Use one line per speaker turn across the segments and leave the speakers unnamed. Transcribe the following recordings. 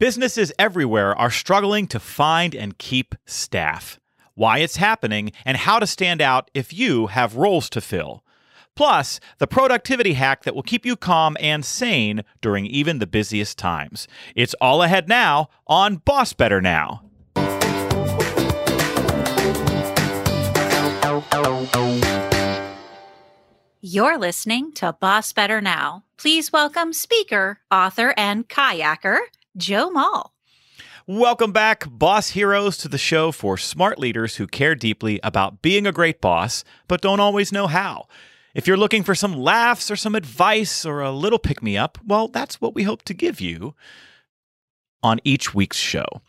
Businesses everywhere are struggling to find and keep staff. Why it's happening and how to stand out if you have roles to fill. Plus, the productivity hack that will keep you calm and sane during even the busiest times. It's all ahead now on Boss Better Now.
You're listening to Boss Better Now. Please welcome speaker, author, and kayaker, Joe Mull.
Welcome back, boss heroes, to the show for smart leaders who care deeply about being a great boss, but don't always know how. If you're looking for some laughs or some advice or a little pick me up, well, that's what we hope to give you on each week's show.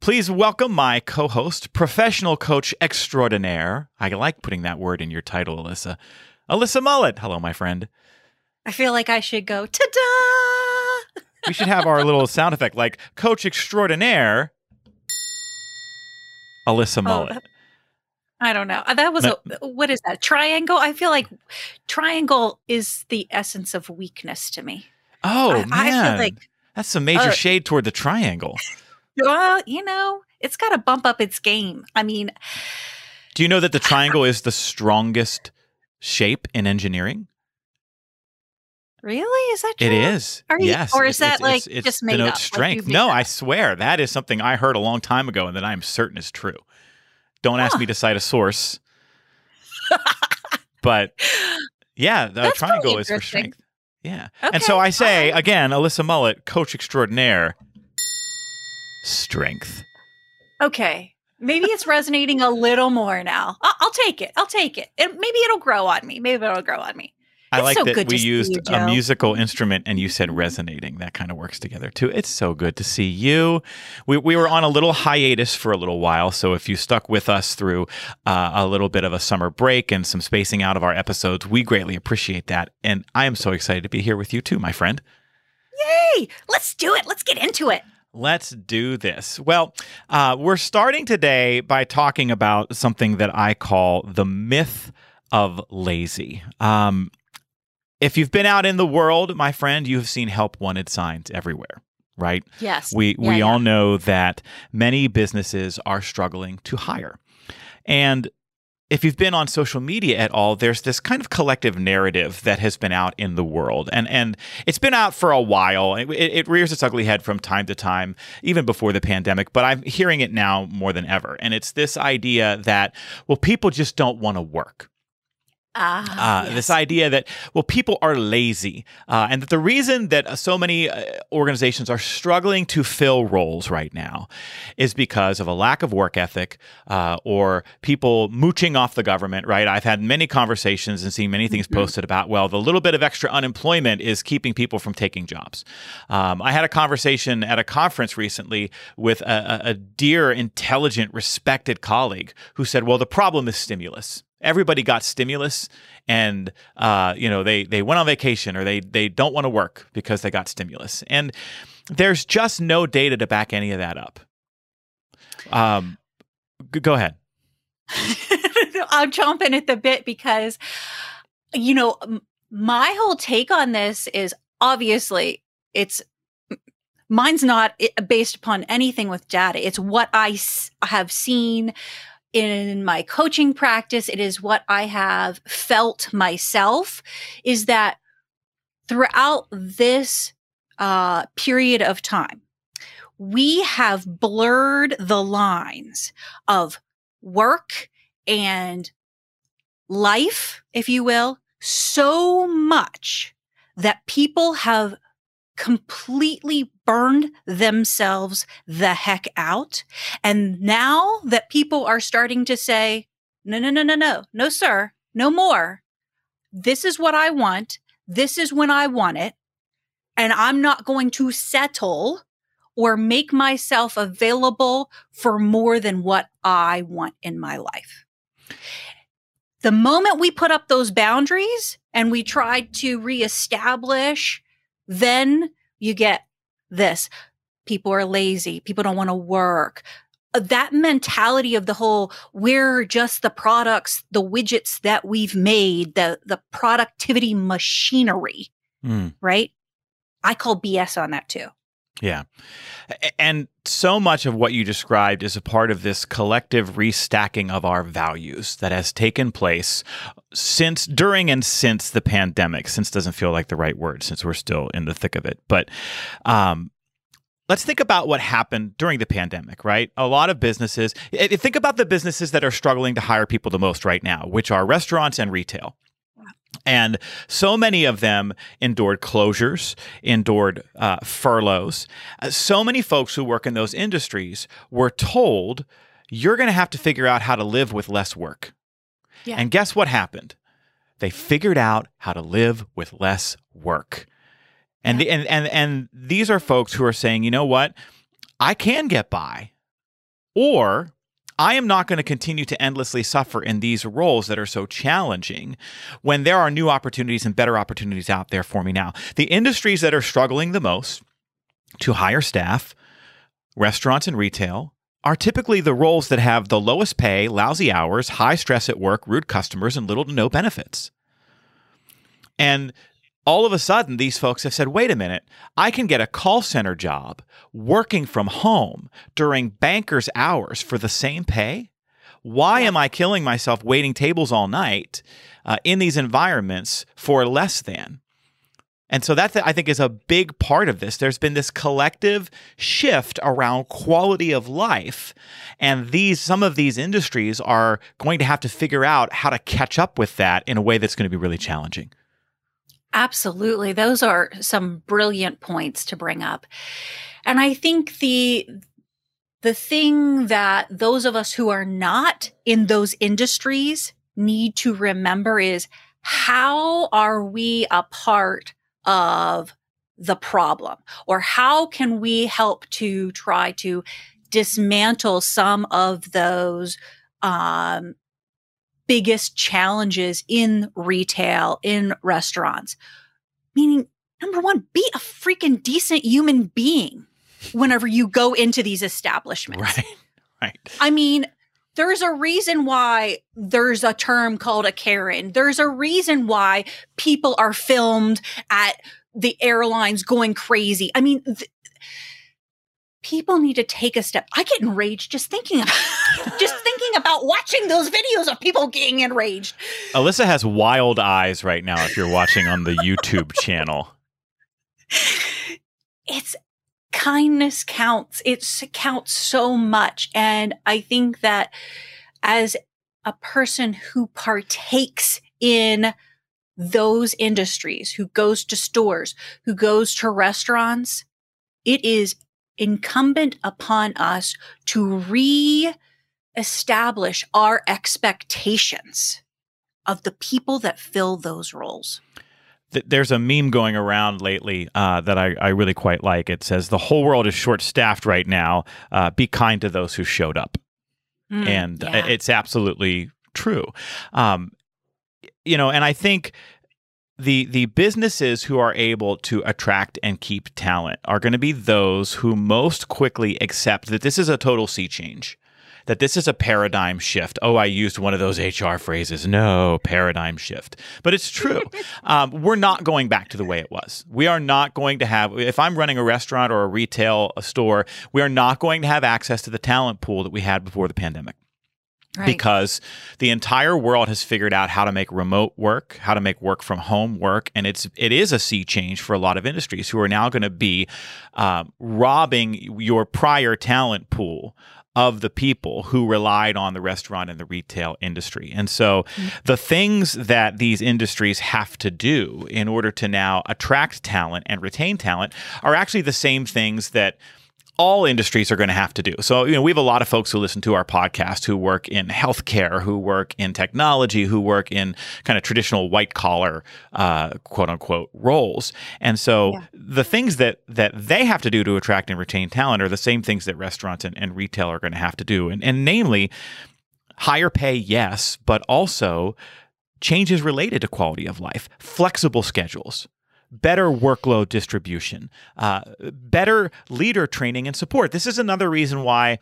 Please welcome my co host, professional coach extraordinaire. I like putting that word in your title, Alyssa. Alyssa Mullet. Hello, my friend.
I feel like I should go ta da.
We should have our little sound effect like Coach Extraordinaire, Alyssa Mullet.
Oh, I don't know. That was
No.
a what is that? Triangle? I feel like triangle is the essence of weakness to me.
oh,
I,
man.
I feel like
That's some major
Uh,
shade toward the triangle.
well, you know, it's got to bump up its game. I mean,
Do you know that the triangle is the strongest shape in engineering?
Really, is that true?
It is.
Are you-
yes.
or is
It's-
that,
it's-
like,
it's-
just
it
made up, like
strength?
you've
no,
that
I swear that is something I heard a long time ago and that I'm certain is true. Don't ask me to cite a source. but yeah, the
That's
triangle is for strength. Yeah. Okay. and so I say
right.
again, Alyssa Mullet, coach extraordinaire, strength.
Okay. Maybe it's resonating a little more now. I'll, I'll take it. I'll take it. And maybe it'll grow on me. Maybe it'll grow on me.
I like
so
that we used
you,
a musical instrument and you said resonating. That kind of works together too. It's so good to see you. We, we were on a little hiatus for a little while. So if you stuck with us through uh, a little bit of a summer break and some spacing out of our episodes, we greatly appreciate that. And I am so excited to be here with you too, my friend.
Yay! Let's do it. Let's get into it.
Let's do this. Well, uh, we're starting today by talking about something that I call the myth of lazy. Um, if you've been out in the world, my friend, you have seen help wanted signs everywhere, right?
Yes.
We
Yeah,
we
yeah.
all know that many businesses are struggling to hire. And if you've been on social media at all, there's this kind of collective narrative that has been out in the world, and and it's been out for a while. It, it rears its ugly head from time to time, even before the pandemic. But I'm hearing it now more than ever, and it's this idea that well, people just don't want to work
Ah,
uh,
yes.
this idea that well people are lazy uh, and that the reason that uh, so many uh, organizations are struggling to fill roles right now is because of a lack of work ethic uh, or people mooching off the government right i've had many conversations and seen many things
Mm-hmm.
posted about well the little bit of extra unemployment is keeping people from taking jobs um, i had a conversation at a conference recently with a, a, a dear intelligent respected colleague who said well the problem is stimulus everybody got stimulus and uh, you know they they went on vacation or they they don't want to work because they got stimulus. And there's just no data to back any of that up. Um go ahead.
I'm chomping at the bit because, you know, my whole take on this is obviously it's mine's not based upon anything with data. It's what I have seen in my coaching practice. It is what I have felt myself is that throughout this uh, period of time, we have blurred the lines of work and life, if you will, so much that people have completely burned themselves the heck out. And now that people are starting to say, no, no, no, no, no, no, sir, no more. This is what I want. This is when I want it. And I'm not going to settle or make myself available for more than what I want in my life. The moment we put up those boundaries and we try to reestablish, then you get this. People are lazy. People don't want to work. Uh, That mentality of the whole, we're just the products, the widgets that we've made, the, the productivity machinery,
Mm.
right? I call BS on that too.
Yeah. And so much of what you described is a part of this collective restacking of our values that has taken place since, during, and since the pandemic. Since doesn't feel like the right word since we're still in the thick of it. But um, let's think about what happened during the pandemic, right? A lot of businesses, think about the businesses that are struggling to hire people the most right now, which are restaurants and retail. And so many of them endured closures, endured uh, furloughs. Uh, so many folks who work in those industries were told, you're going to have to figure out how to live with less work. Yeah. And guess what happened? They figured out how to live with less work. And, yeah. the, and, and, and these are folks who are saying, you know what? I can get by. Or I am not going to continue to endlessly suffer in these roles that are so challenging when there are new opportunities and better opportunities out there for me now. The industries that are struggling the most to hire staff, restaurants and retail, are typically the roles that have the lowest pay, lousy hours, high stress at work, rude customers, and little to no benefits. And all of a sudden, these folks have said, wait a minute, I can get a call center job working from home during banker's hours for the same pay? Why am I killing myself waiting tables all night uh, in these environments for less than? And so that I think is a big part of this. There's been this collective shift around quality of life, and these some of these industries are going to have to figure out how to catch up with that in a way that's going to be really challenging.
Absolutely. Those are some brilliant points to bring up. And I think the the thing that those of us who are not in those industries need to remember is how are we a part of the problem or how can we help to try to dismantle some of those um, biggest challenges in retail, in restaurants. Meaning, number one, be a freaking decent human being whenever you go into these establishments.
Right. Right.
I mean, there's a reason why there's a term called a Karen. There's a reason why people are filmed at the airlines going crazy. I mean, th- people need to take a step. I get enraged just thinking about just about watching those videos of people getting enraged.
Alyssa has wild eyes right now if you're watching on the YouTube channel.
It's kindness counts. It counts so much and I think that as a person who partakes in those industries, who goes to stores, who goes to restaurants, it is incumbent upon us to re-establish our expectations of the people that fill those roles.
There's a meme going around lately uh, that I, I, really quite like. It says, The whole world is short staffed right now. Uh, be kind to those who showed up. Mm, and yeah. it's absolutely true. Um, you know, and I think the the businesses who are able to attract and keep talent are going to be those who most quickly accept that this is a total sea change that this is a paradigm shift. Oh, I used one of those HR phrases. No, paradigm shift. But it's true. um, we're not going back to the way it was. We are not going to have, if I'm running a restaurant or a retail a store, we are not going to have access to the talent pool that we had before the pandemic. Right. Because the entire world has figured out how to make remote work, how to make work from home work, and it's it is a sea change for a lot of industries who are now going to be um, robbing your prior talent pool of the people who relied on the restaurant and the retail industry. And so mm-hmm. the things that these industries have to do in order to now attract talent and retain talent are actually the same things that all industries are going to have to do. So, you know, we have a lot of folks who listen to our podcast who work in healthcare, who work in technology, who work in kind of traditional white collar, uh, quote unquote, roles. And so, yeah. the things that that they have to do to attract and retain talent are the same things that restaurants and, and retail are going to have to do, and, and namely, higher pay, yes, but also changes related to quality of life, flexible schedules, better workload distribution, uh, better leader training and support. This is another reason why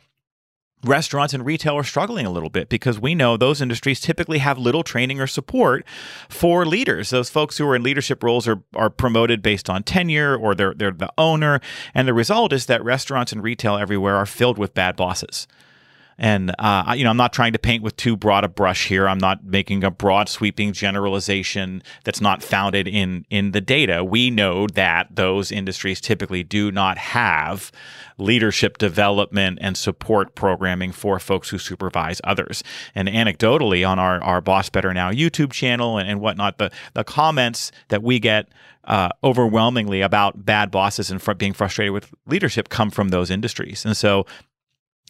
restaurants and retail are struggling a little bit because we know those industries typically have little training or support for leaders. Those folks who are in leadership roles are, are promoted based on tenure or they're, they're the owner. And the result is that restaurants and retail everywhere are filled with bad bosses. And uh, you know, I'm not trying to paint with too broad a brush here. I'm not making a broad sweeping generalization that's not founded in in the data. We know that those industries typically do not have leadership development and support programming for folks who supervise others. And anecdotally, on our our Boss Better Now YouTube channel and, and whatnot, the the comments that we get uh, overwhelmingly about bad bosses and fr- being frustrated with leadership come from those industries. And so,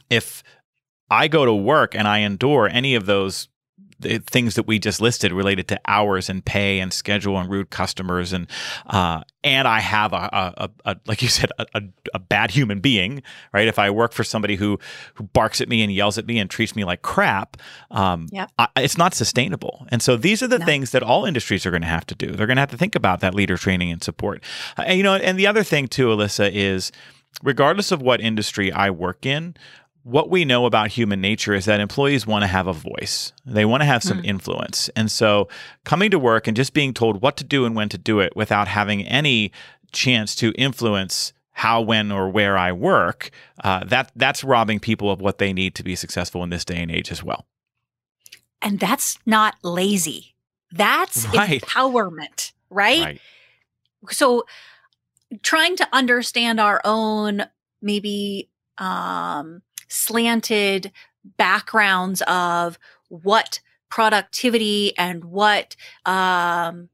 if I go to work and I endure any of those things that we just listed related to hours and pay and schedule and rude customers and uh, and I have a, a, a, like you said a, a, bad human being right if I work for somebody who who barks at me and yells at me and treats me like crap um,
yep.
I, it's not sustainable and so these are the no. things that all industries are going to have to do they're going to have to think about that leader training and support uh, and, you know and the other thing too Alyssa is regardless of what industry I work in what we know about human nature is that employees want to have a voice. They want to have some mm. influence. And so coming to work and just being told what to do and when to do it without having any chance to influence how, when, or where I work, uh, that that's robbing people of what they need to be successful in this day and age as well.
And that's not lazy. That's right. empowerment, right? right? So trying to understand our own maybe um, slanted backgrounds of what productivity and what um,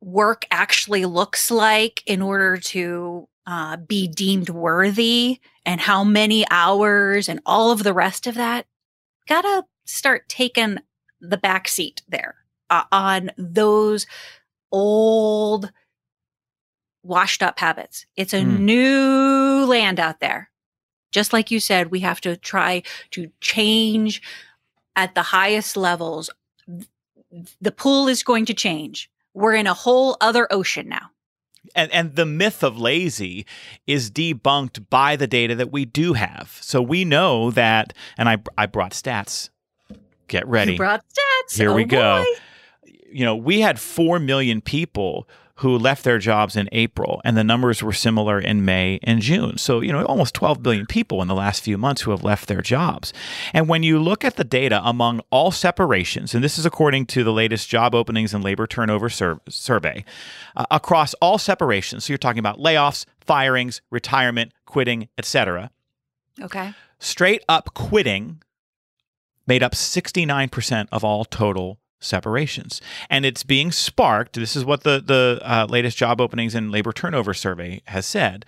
work actually looks like in order to uh, be deemed worthy and how many hours and all of the rest of that gotta start taking the back seat there uh, on those old washed up habits it's a mm. new land out there just like you said, we have to try to change at the highest levels. The pool is going to change. We're in a whole other ocean now.
And, and the myth of lazy is debunked by the data that we do have. So we know that, and I, I brought stats. Get ready.
You brought stats.
Here
oh
we
boy.
go. You know, we had 4 million people who left their jobs in April, and the numbers were similar in May and June. So, you know, almost 12 billion people in the last few months who have left their jobs. And when you look at the data among all separations, and this is according to the latest job openings and labor turnover sur- survey, uh, across all separations, so you're talking about layoffs, firings, retirement, quitting, etc.
Okay.
Straight up quitting made up 69% of all total separations. And it's being sparked. This is what the, the uh, latest job openings and labor turnover survey has said.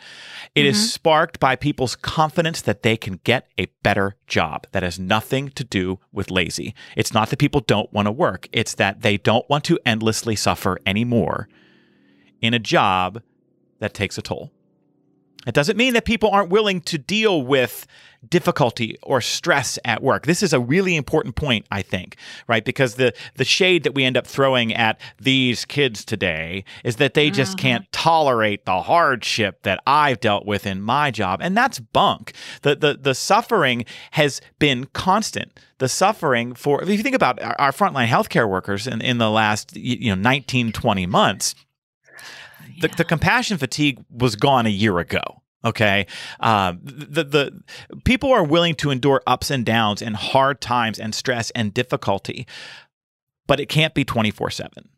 It mm-hmm. is sparked by people's confidence that they can get a better job. That has nothing to do with lazy. It's not that people don't want to work, it's that they don't want to endlessly suffer anymore in a job that takes a toll. It doesn't mean that people aren't willing to deal with difficulty or stress at work. This is a really important point, I think, right? Because the the shade that we end up throwing at these kids today is that they just mm-hmm. can't tolerate the hardship that I've dealt with in my job, and that's bunk. The the the suffering has been constant. The suffering for if you think about our, our frontline healthcare workers in, in the last you know 19 20 months the, the compassion fatigue was gone a year ago. Okay, um, the the people are willing to endure ups and downs and hard times and stress and difficulty, but it can't be twenty four seven.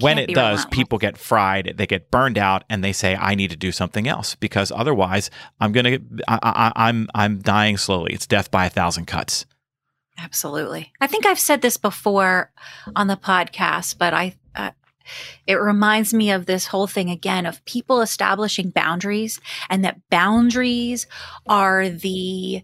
When it does, relentless. people get fried, they get burned out, and they say, "I need to do something else because otherwise, I'm gonna, I, I, I'm, I'm dying slowly. It's death by a thousand cuts."
Absolutely. I think I've said this before on the podcast, but I it reminds me of this whole thing again of people establishing boundaries and that boundaries are the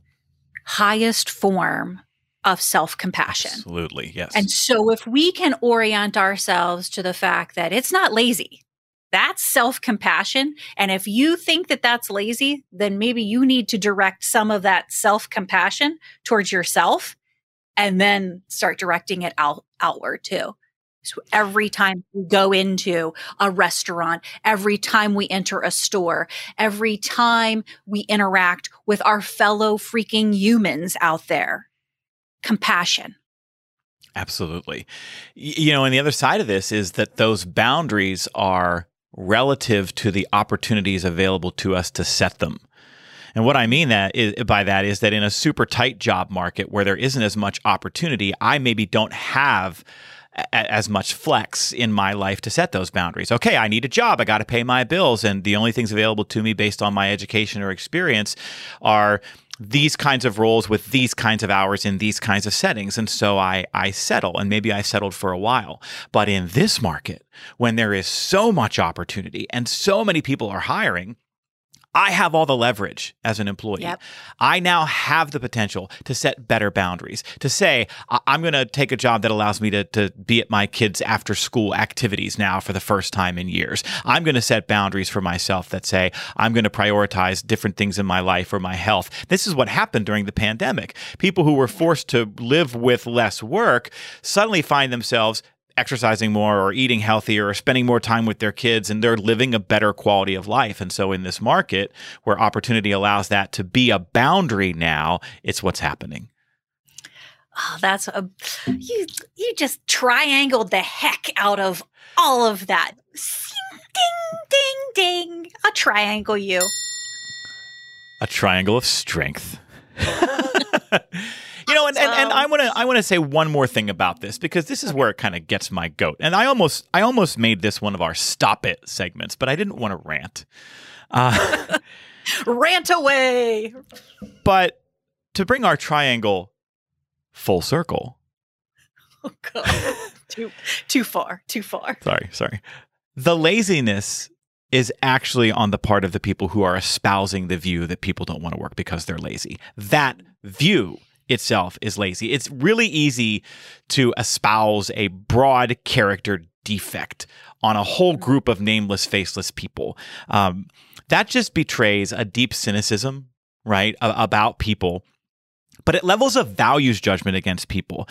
highest form of self compassion.
Absolutely, yes.
And so if we can orient ourselves to the fact that it's not lazy, that's self compassion. And if you think that that's lazy, then maybe you need to direct some of that self compassion towards yourself and then start directing it out outward too. Every time we go into a restaurant, every time we enter a store, every time we interact with our fellow freaking humans out there. Compassion.
Absolutely. You know, and the other side of this is that those boundaries are relative to the opportunities available to us to set them. And what I mean that is, by that is that in a super tight job market where there isn't as much opportunity, I maybe don't have as much flex in my life to set those boundaries. Okay, I need a job, I got to pay my bills, and the only things available to me based on my education or experience are these kinds of roles with these kinds of hours in these kinds of settings. And so I I settle and maybe I settled for a while. But in this market when there is so much opportunity and so many people are hiring I have all the leverage as an employee.
Yep.
I now have the potential to set better boundaries, to say, I- I'm going to take a job that allows me to, to be at my kids' after school activities now for the first time in years. I'm going to set boundaries for myself that say, I'm going to prioritize different things in my life or my health. This is what happened during the pandemic. People who were forced to live with less work suddenly find themselves exercising more or eating healthier or spending more time with their kids and they're living a better quality of life. And so in this market where opportunity allows that to be a boundary now, it's what's happening.
Oh, that's a you you just triangled the heck out of all of that. Ding ding ding. I'll triangle you.
A triangle of strength. you know, and, and, and I want to I want to say one more thing about this because this is where it kind of gets my goat. And I almost I almost made this one of our stop it segments, but I didn't want to rant. Uh,
Rant away.
but to bring our triangle full circle.
Oh god. too too far. Too far.
Sorry, sorry. The laziness is actually on the part of the people who are espousing the view that people don't want to work because they're lazy. That view itself is lazy. It's really easy to espouse a broad character defect on a whole group of nameless, faceless people. Um, that just betrays a deep cynicism, right, about people. But it levels a values judgment against people.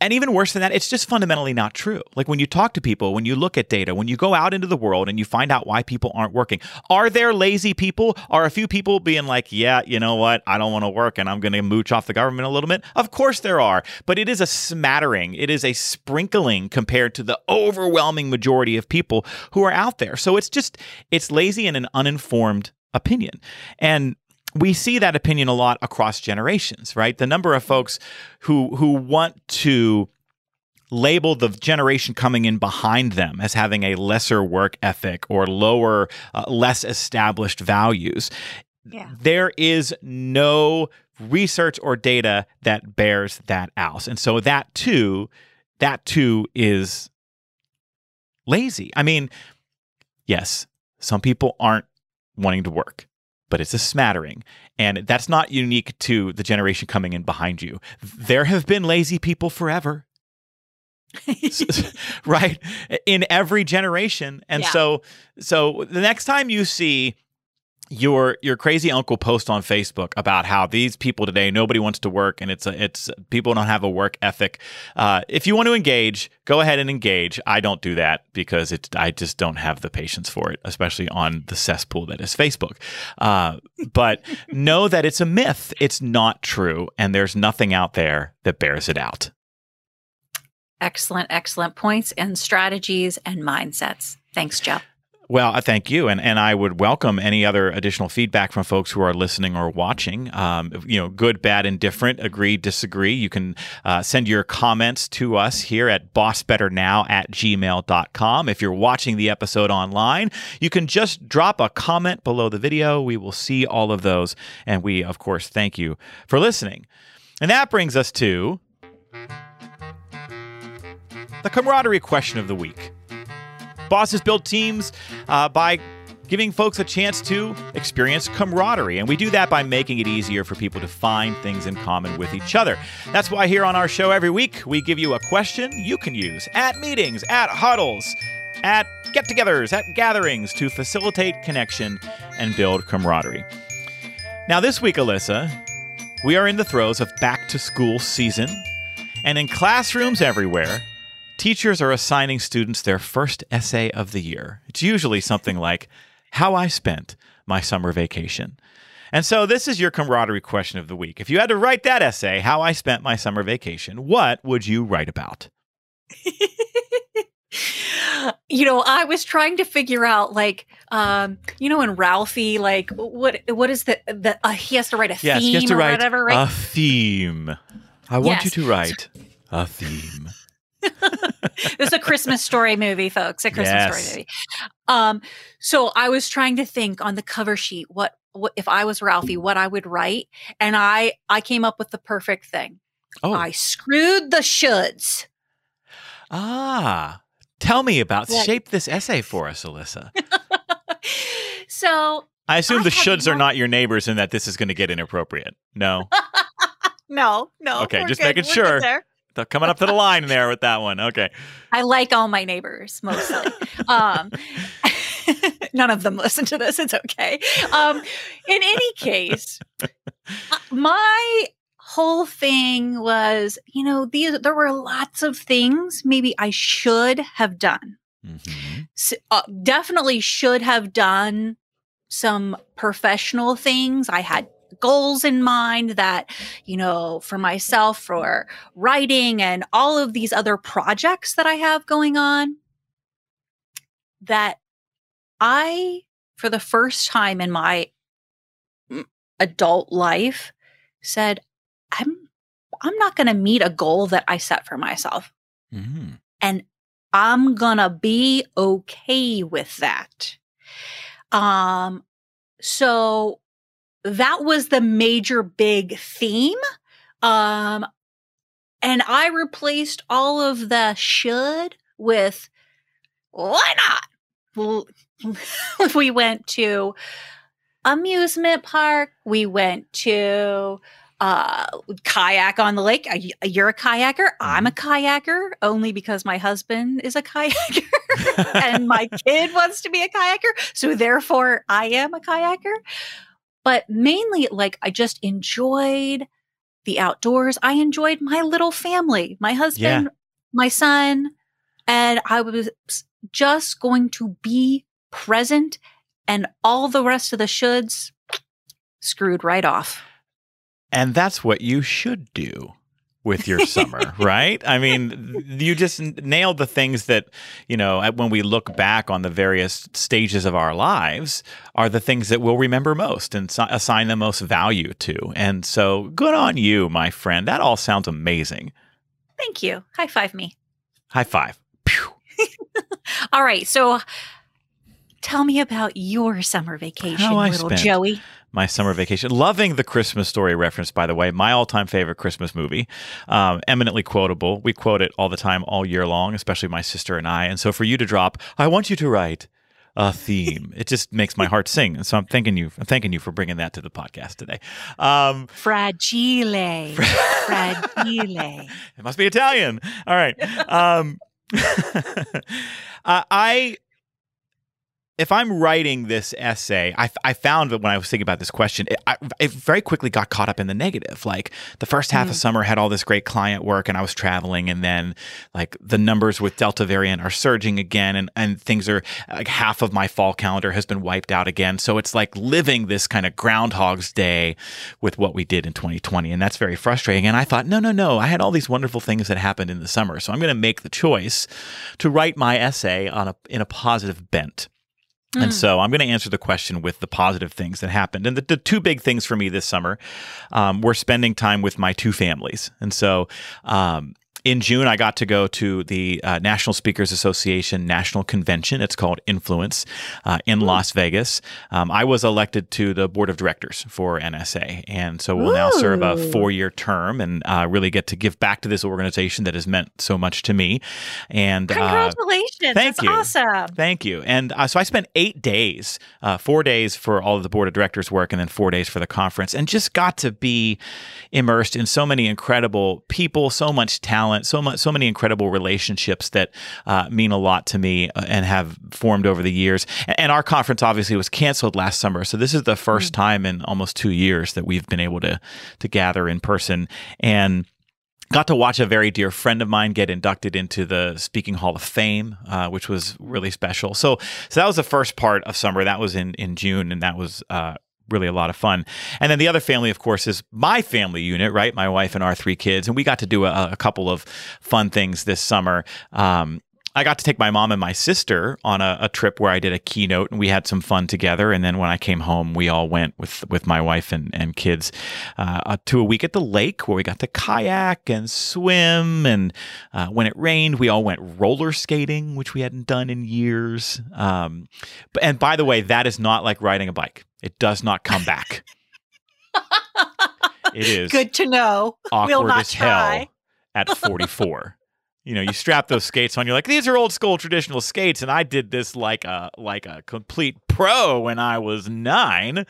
And even worse than that, it's just fundamentally not true. Like when you talk to people, when you look at data, when you go out into the world and you find out why people aren't working, are there lazy people? Are a few people being like, yeah, you know what? I don't want to work and I'm going to mooch off the government a little bit? Of course there are. But it is a smattering, it is a sprinkling compared to the overwhelming majority of people who are out there. So it's just, it's lazy and an uninformed opinion. And we see that opinion a lot across generations, right? The number of folks who who want to label the generation coming in behind them as having a lesser work ethic or lower, uh, less established values.
Yeah.
There is no research or data that bears that out. And so that too, that too is lazy. I mean, yes, some people aren't wanting to work but it's a smattering. And that's not unique to the generation coming in behind you. There have been lazy people forever. right? In every generation. And
Yeah.
so so the next time you see your your crazy uncle post on Facebook about how these people today nobody wants to work and it's a, it's people don't have a work ethic. Uh, if you want to engage, go ahead and engage. I don't do that because it I just don't have the patience for it, especially on the cesspool that is Facebook. Uh, but know that it's a myth. It's not true, and there's nothing out there that bears it out.
excellent, excellent points and strategies and mindsets. Thanks, Joe.
Well, I thank you, and and I would welcome any other additional feedback from folks who are listening or watching. Um, you know, good, bad, indifferent, agree, disagree. You can uh, send your comments to us here at bossbetternow at gmail.com. If you're watching the episode online, you can just drop a comment below the video. We will see all of those, and we, of course, thank you for listening. And that brings us to the camaraderie question of the week. Bosses build teams uh, by giving folks a chance to experience camaraderie. And we do that by making it easier for people to find things in common with each other. That's why here on our show every week, we give you a question you can use at meetings, at huddles, at get togethers, at gatherings to facilitate connection and build camaraderie. Now, this week, Alyssa, we are in the throes of back to school season. And in classrooms everywhere, teachers are assigning students their first essay of the year. It's usually something like How I Spent My Summer Vacation. And so this is your camaraderie question of the week. If you had to write that essay, How I Spent My Summer Vacation, what would you write about?
you know, I was trying to figure out like um, you know, in Ralphie, like what what is the the uh, he has to write a
Yes,
theme
he has to
or
write
whatever, right?
a theme. I want
Yes.
you to write a theme.
This is a Christmas story movie, folks. A Christmas
Yes.
story movie. Um, so I was trying to think on the cover sheet what, what if I was Ralphie, what I would write, and I I came up with the perfect thing.
Oh,
I screwed the shoulds.
ah. Tell me about shape this essay for us, Alyssa.
so
I assume
I
the shoulds are not your neighbors and that this is going to get inappropriate. No.
no, no.
Okay, just
good.
making
We're
sure. Coming up to the line there with that one. Okay.
I like all my neighbors mostly. um, none of them listen to this. It's okay. Um, in any case, uh, my whole thing was, you know, these there were lots of things maybe I should have done.
hmm
S- uh, definitely should have done some professional things. I had goals in mind that, you know, for myself, for writing and all of these other projects that I have going on that I, for the first time in my mm, adult life, said, I'm, I'm not going to meet a goal that I set for myself
hmm
and I'm gonna be okay with that. Um, so that was the major big theme. Um, and I replaced all of the should with why not? Well, we went to amusement park. We went to uh kayak on the lake. You're a kayaker. I'm a kayaker only because my husband is a kayaker and my kid wants to be a kayaker. So therefore I am a kayaker. But mainly like I just enjoyed the outdoors. I enjoyed my little family, my husband, my son, and I was just going to be present and all the rest of the shoulds screwed right off.
And that's what you should do with your summer, right? I mean, you just nailed the things that, you know, when we look back on the various stages of our lives, are the things that we'll remember most and si- assign the most value to. And so, good on you, my friend. That all sounds amazing.
Thank you. High five me.
High five.
All right. So tell me about your summer vacation,
How I
little Joey.
my summer vacation. Loving the Christmas story reference, by the way. My all time favorite Christmas movie. Um, eminently quotable. We quote it all the time, all year long, especially my sister and I. And so for you to drop, I want you to write a theme. it just makes my heart sing. And so I'm thanking you. I'm thanking you for bringing that to the podcast today. Um,
Fragile. Fragile.
it must be Italian. All right. Um, uh, I, if I'm writing this essay, I, I found that when I was thinking about this question, it, I, it very quickly got caught up in the negative. Like the first half of
Mhm.
summer had all this great client work, and I was traveling, and then like the numbers with Delta variant are surging again, and and things are like half of my fall calendar has been wiped out again. So it's like living this kind of Groundhog's Day with what we did in 2020, and that's very frustrating. And I thought, no, no, no, I had all these wonderful things that happened in the summer, so I'm going to make the choice to write my essay on a in a positive bent. And
Mm.
so I'm going to answer the question with the positive things that happened. And the, the two big things for me this summer um, were spending time with my two families. And so um, in June, I got to go to the uh, National Speakers Association National Convention. It's called Influence uh, in Las Vegas. Um, I was elected to the board of directors for NSA. And so we'll now serve a four year term and uh, really get to give back to this organization that has meant so much to me. And uh,
Congratulations.
thank
That's
you.
awesome.
Thank you. And uh, so I spent eight days, uh, four days for all of the board of directors work, and then four days for the conference, and just got to be immersed in so many incredible people, so much talent, so much, so many incredible relationships that uh, mean a lot to me uh, and have formed over the years. And, our conference obviously was canceled last summer, so this is the first time in almost two years that we've been able to to gather in person and got to watch a very dear friend of mine get inducted into the Speaking Hall of Fame, uh, which was really special. So, so that was the first part of summer. That was in in June, and that was uh, really a lot of fun. And then the other family, of course, is my family unit, right? My wife and our three kids, and we got to do a, a couple of fun things this summer. Um, I got to take my mom and my sister on a, a, trip where I did a keynote and we had some fun together. And then when I came home, we all went with with my wife and, and kids uh, to a week at the lake where we got to kayak and swim. And uh, when it rained, we all went roller skating, which we hadn't done in years. Um, and by the way, that is not like riding a bike. It does not come back. it is
good to know.
Awkward we'll as try. hell at 44 you know, you strap those skates on. You're like, these are old school traditional skates, and I did this like a like a complete pro when I was nine,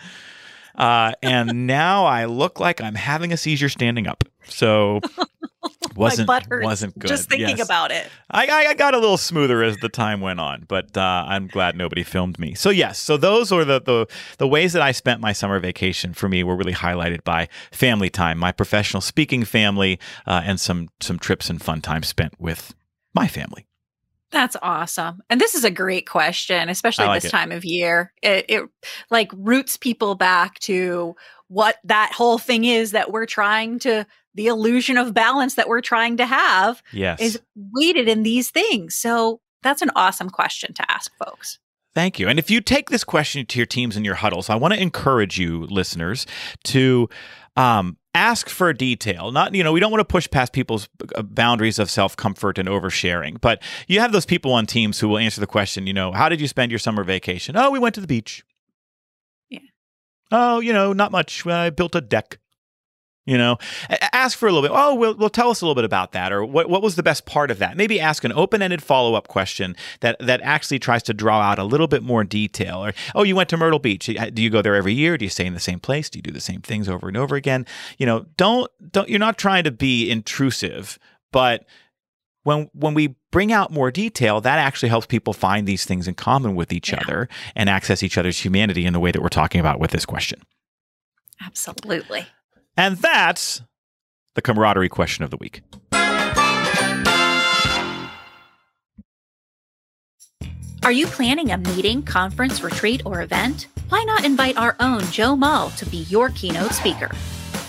uh, and now I look like I'm having a seizure standing up. So wasn't wasn't good.
Just thinking
yes.
about it.
I, I got a little smoother as the time went on, but uh, I'm glad nobody filmed me. So yes, so those are the, the the ways that I spent my summer vacation. For me, were really highlighted by family time, my professional speaking family, uh, and some some trips and fun time spent with my family.
That's awesome. And this is a great question, especially like this it. time of year. It, it like roots people back to what that whole thing is that we're trying to the illusion of balance that we're trying to have
yes.
is weighted in these things. So that's an awesome question to ask folks.
Thank you. And if you take this question to your teams and your huddles, I want to encourage you, listeners, to um, ask for detail. Not, you know, we don't want to push past people's uh, boundaries of self comfort and oversharing, but you have those people on teams who will answer the question, you know, how did you spend your summer vacation? Oh, we went to the beach.
Yeah.
Oh, you know, not much. I built a deck you know ask for a little bit oh well, well tell us a little bit about that or what, what was the best part of that maybe ask an open-ended follow-up question that that actually tries to draw out a little bit more detail or oh you went to myrtle beach do you go there every year do you stay in the same place do you do the same things over and over again you know don't don't you're not trying to be intrusive but when when we bring out more detail, that actually helps people find these things in common with each yeah. other and access each other's humanity in the way that we're talking about with this question.
Absolutely.
And that's the camaraderie question of the week.
Are you planning a meeting, conference, retreat, or event? Why not invite our own Joe Mull to be your keynote speaker?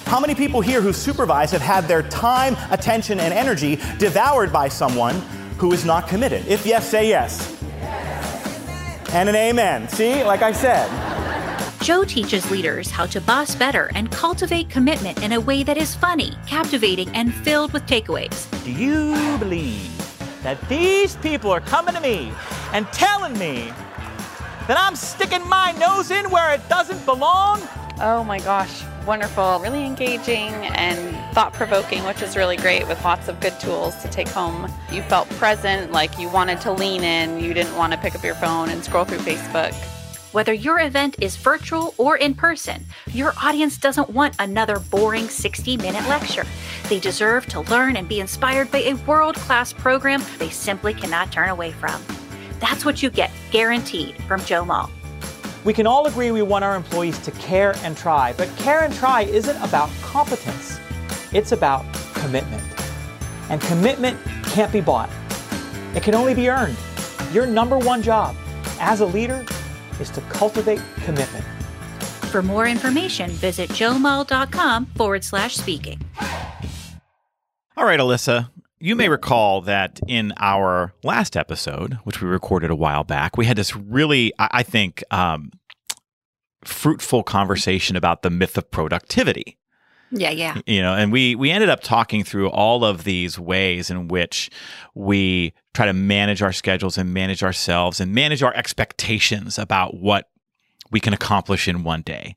How many people here who supervise have had their time, attention, and energy devoured by someone who is not committed? If yes, say yes. yes. And an amen. See, like I said.
Joe teaches leaders how to boss better and cultivate commitment in a way that is funny, captivating, and filled with takeaways.
Do you believe that these people are coming to me and telling me that I'm sticking my nose in where it doesn't belong?
Oh my gosh, wonderful. Really engaging and thought provoking, which is really great with lots of good tools to take home. You felt present, like you wanted to lean in, you didn't want to pick up your phone and scroll through Facebook.
Whether your event is virtual or in person, your audience doesn't want another boring 60 minute lecture. They deserve to learn and be inspired by a world class program they simply cannot turn away from. That's what you get, guaranteed, from Joe Mull.
We can all agree we want our employees to care and try, but care and try isn't about competence, it's about commitment. And commitment can't be bought, it can only be earned. Your number one job as a leader is to cultivate commitment.
For more information, visit joemull.com forward slash speaking.
All right, Alyssa, you may recall that in our last episode, which we recorded a while back, we had this really, I think, um, fruitful conversation about the myth of productivity.
Yeah, yeah.
You know, and we we ended up talking through all of these ways in which we try to manage our schedules and manage ourselves and manage our expectations about what we can accomplish in one day.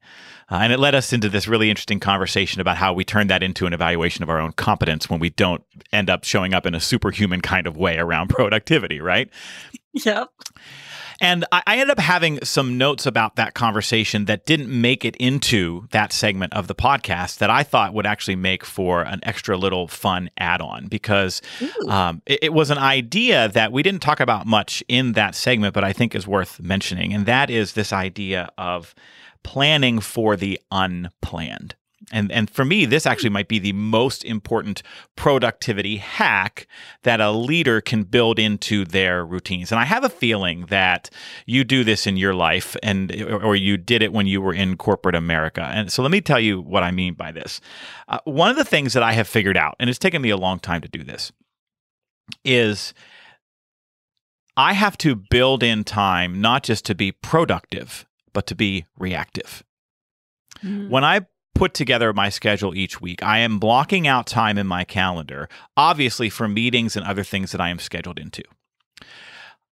Uh, and it led us into this really interesting conversation about how we turn that into an evaluation of our own competence when we don't end up showing up in a superhuman kind of way around productivity, right?
Yep.
And I, I, ended up having some notes about that conversation that didn't make it into that segment of the podcast that I thought would actually make for an extra little fun add on because um, it, it was an idea that we didn't talk about much in that segment, but I think is worth mentioning. And that is this idea of planning for the unplanned. And, and for me, this actually might be the most important productivity hack that a leader can build into their routines. And I have a feeling that you do this in your life and or you did it when you were in corporate America. And so let me tell you what I mean by this. Uh, one of the things that I have figured out, and it's taken me a long time to do this, is I have to build in time not just to be productive, but to be reactive. Mm. When I put together my schedule each week, I am blocking out time in my calendar, obviously for meetings and other things that I am scheduled into.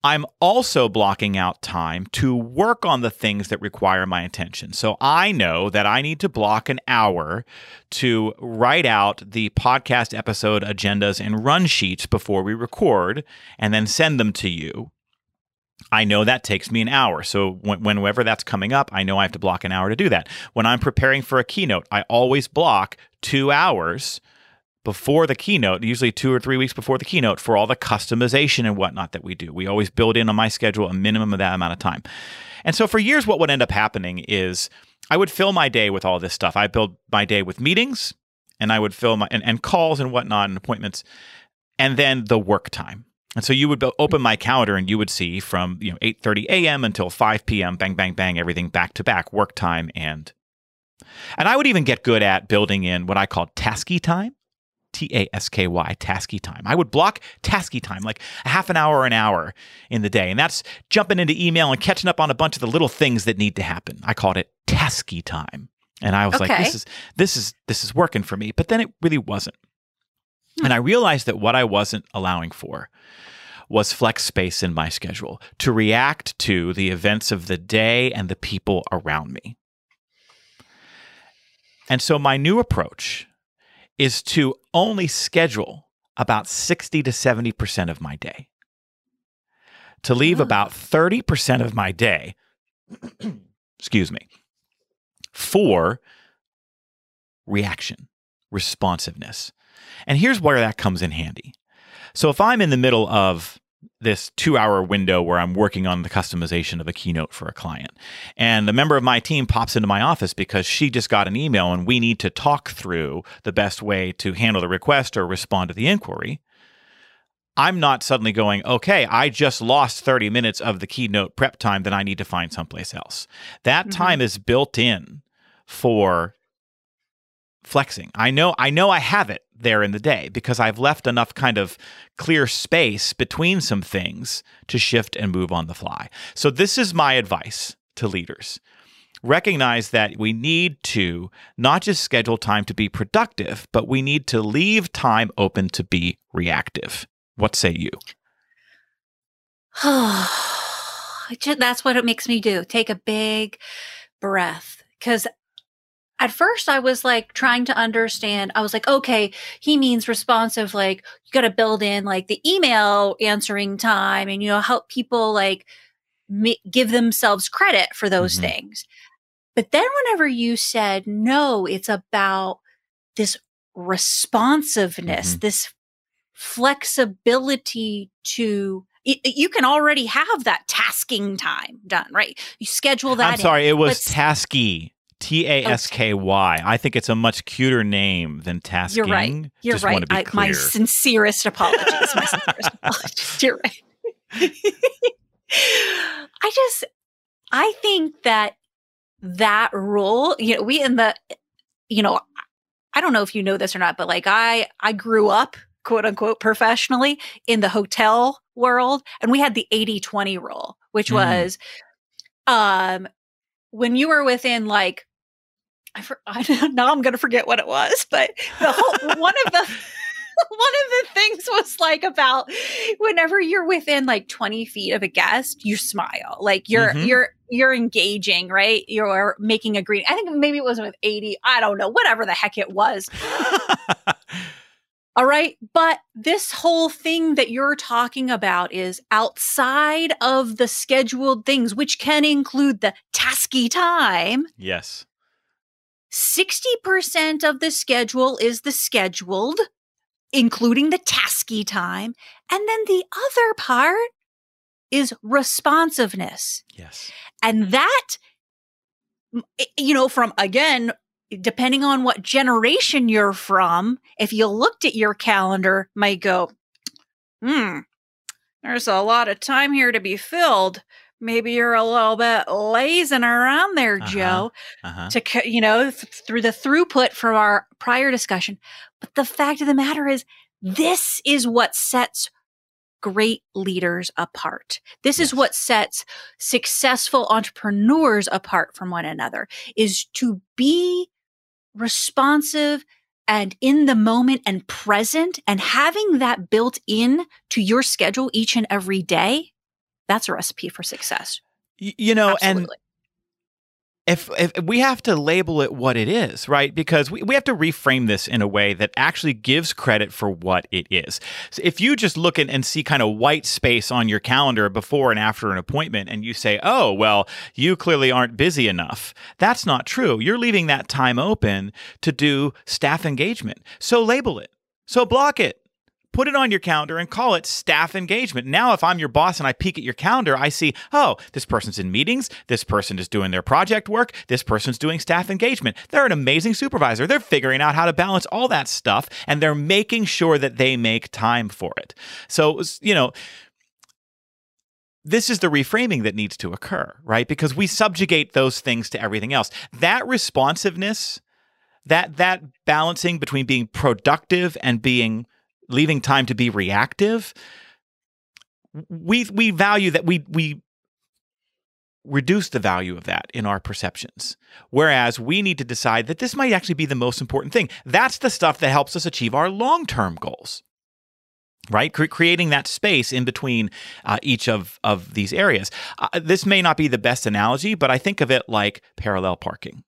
I'm also blocking out time to work on the things that require my attention. So I know that I need to block an hour to write out the podcast episode agendas and run sheets before we record and then send them to you. I know that takes me an hour. So whenever that's coming up, I know I have to block an hour to do that. When I'm preparing for a keynote, I always block two hours before the keynote, usually two or three weeks before the keynote, for all the customization and whatnot that we do. We always build in on my schedule a minimum of that amount of time. And so for years, what would end up happening is I would fill my day with all this stuff. I build my day with meetings and I would fill my and, and calls and whatnot and appointments, and then the work time. And so you would open my calendar and you would see from you know 8:30 a.m. until 5 p.m. bang bang bang everything back to back work time and and I would even get good at building in what I call tasky time. T A S K Y, tasky time. I would block tasky time, like a half an hour or an hour in the day. And that's jumping into email and catching up on a bunch of the little things that need to happen. I called it tasky time. And I was okay. like, this is this is this is working for me. But then it really wasn't. And I realized that what I wasn't allowing for was flex space in my schedule to react to the events of the day and the people around me. And so my new approach is to only schedule about 60 to 70% of my day. To leave oh. about 30% of my day, excuse me, for reaction, responsiveness. And here's where that comes in handy. So if I'm in the middle of this two hour window where I'm working on the customization of a keynote for a client. And a member of my team pops into my office because she just got an email and we need to talk through the best way to handle the request or respond to the inquiry. I'm not suddenly going, okay, I just lost 30 minutes of the keynote prep time that I need to find someplace else. That mm-hmm. time is built in for flexing. I know I know I have it there in the day because I've left enough kind of clear space between some things to shift and move on the fly. So this is my advice to leaders. Recognize that we need to not just schedule time to be productive, but we need to leave time open to be reactive. What say you?
That's what it makes me do. Take a big breath because at first I was like trying to understand. I was like, okay, he means responsive. Like you got to build in like the email answering time and, you know, help people like give themselves credit for those mm-hmm. things. But then whenever you said, no, it's about this responsiveness, mm-hmm. this flexibility to you can already have that tasking time done, right? You schedule that.
I'm sorry, in, it was tasky. T A S K Y. I think it's a much cuter name than tasking.
You're right. You're
Just
right.
I,
my sincerest apologies. my sincerest apologies. You're right. I just, I think that that rule, you know, we in the, you know, I don't know if you know this or not, but like I, I grew up quote unquote professionally in the hotel world and we had the 80 20 rule, which mm. was, um, when you were within like I, for, I now I'm going to forget what it was, but the whole one of the one of the things was like about whenever you're within like 20 feet of a guest, you smile. Like you're mm-hmm. you're you're engaging, right? You're making a green. I think maybe it was with 80. I don't know, whatever the heck it was. All right. But this whole thing that you're talking about is outside of the scheduled things, which can include the tasky time.
Yes.
60% of the schedule is the scheduled, including the tasky time. And then the other part is responsiveness.
Yes.
And that, you know, from again, depending on what generation you're from, if you looked at your calendar, might go, hmm, there's a lot of time here to be filled. Maybe you're a little bit lazing around there,
Uh-huh.
Joe,
Uh-huh.
to, you know, th- through the throughput from our prior discussion. But the fact of the matter is, this is what sets great leaders apart. This is what sets successful entrepreneurs apart from one another is to be responsive and in the moment and present and having that built in to your schedule each and every day. That's a recipe for success.
You know, and if, if we have to label it what it is, right? Because we, we have to reframe this in a way that actually gives credit for what it is. So if you just look and see kind of white space on your calendar before and after an appointment and you say, oh, well, you clearly aren't busy enough, that's not true. You're leaving that time open to do staff engagement. So label it. So block it. Put it on your calendar and call it staff engagement. Now, if I'm your boss and I peek at your calendar, I see, oh, this person's in meetings. This person is doing their project work. This person's doing staff engagement. They're an amazing supervisor. They're figuring out how to balance all that stuff and they're making sure that they make time for it. So, you know, this is the reframing that needs to occur, right? Because we subjugate those things to everything else. That responsiveness, that that balancing between being productive and being leaving time to be reactive, we we value that we we reduce the value of that in our perceptions. Whereas we need to decide that this might actually be the most important thing. That's the stuff that helps us achieve our long-term goals right Cre- creating that space in between uh, each of of these areas uh, this may not be the best analogy but i think of it like parallel parking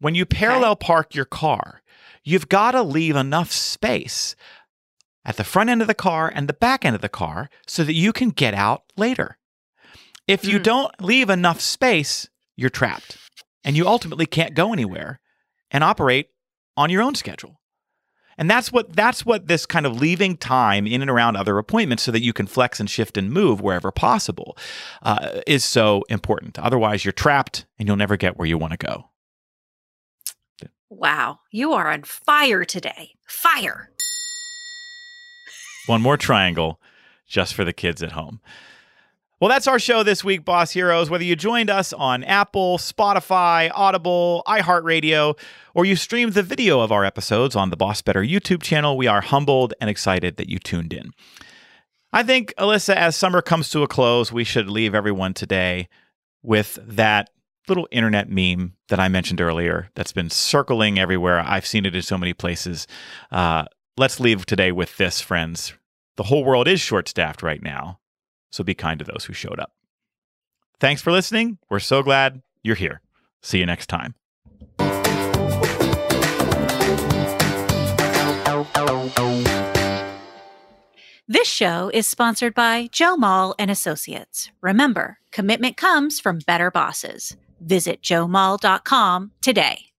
when you parallel park your car you've got to leave enough space at the front end of the car and the back end of the car so that you can get out later if you
Mm.
don't leave enough space you're trapped and you ultimately can't go anywhere and operate on your own schedule and that's what that's what this kind of leaving time in and around other appointments so that you can flex and shift and move wherever possible uh, is so important. Otherwise, you're trapped and you'll never get where you want to go.
Wow, you are on fire today. Fire.
One more triangle just for the kids at home. Well, that's our show this week, Boss Heroes. Whether you joined us on Apple, Spotify, Audible, iHeartRadio, or you streamed the video of our episodes on the Boss Better YouTube channel, we are humbled and excited that you tuned in. I think, Alyssa, as summer comes to a close, we should leave everyone today with that little internet meme that I mentioned earlier that's been circling everywhere. I've seen it in so many places. Uh, let's leave today with this, friends. The whole world is short staffed right now, so be kind to those who showed up. Thanks for listening. We're so glad you're here. See you next time.
This show is sponsored by Joe Mull and Associates. Remember, commitment comes from better bosses. Visit joemull.com today.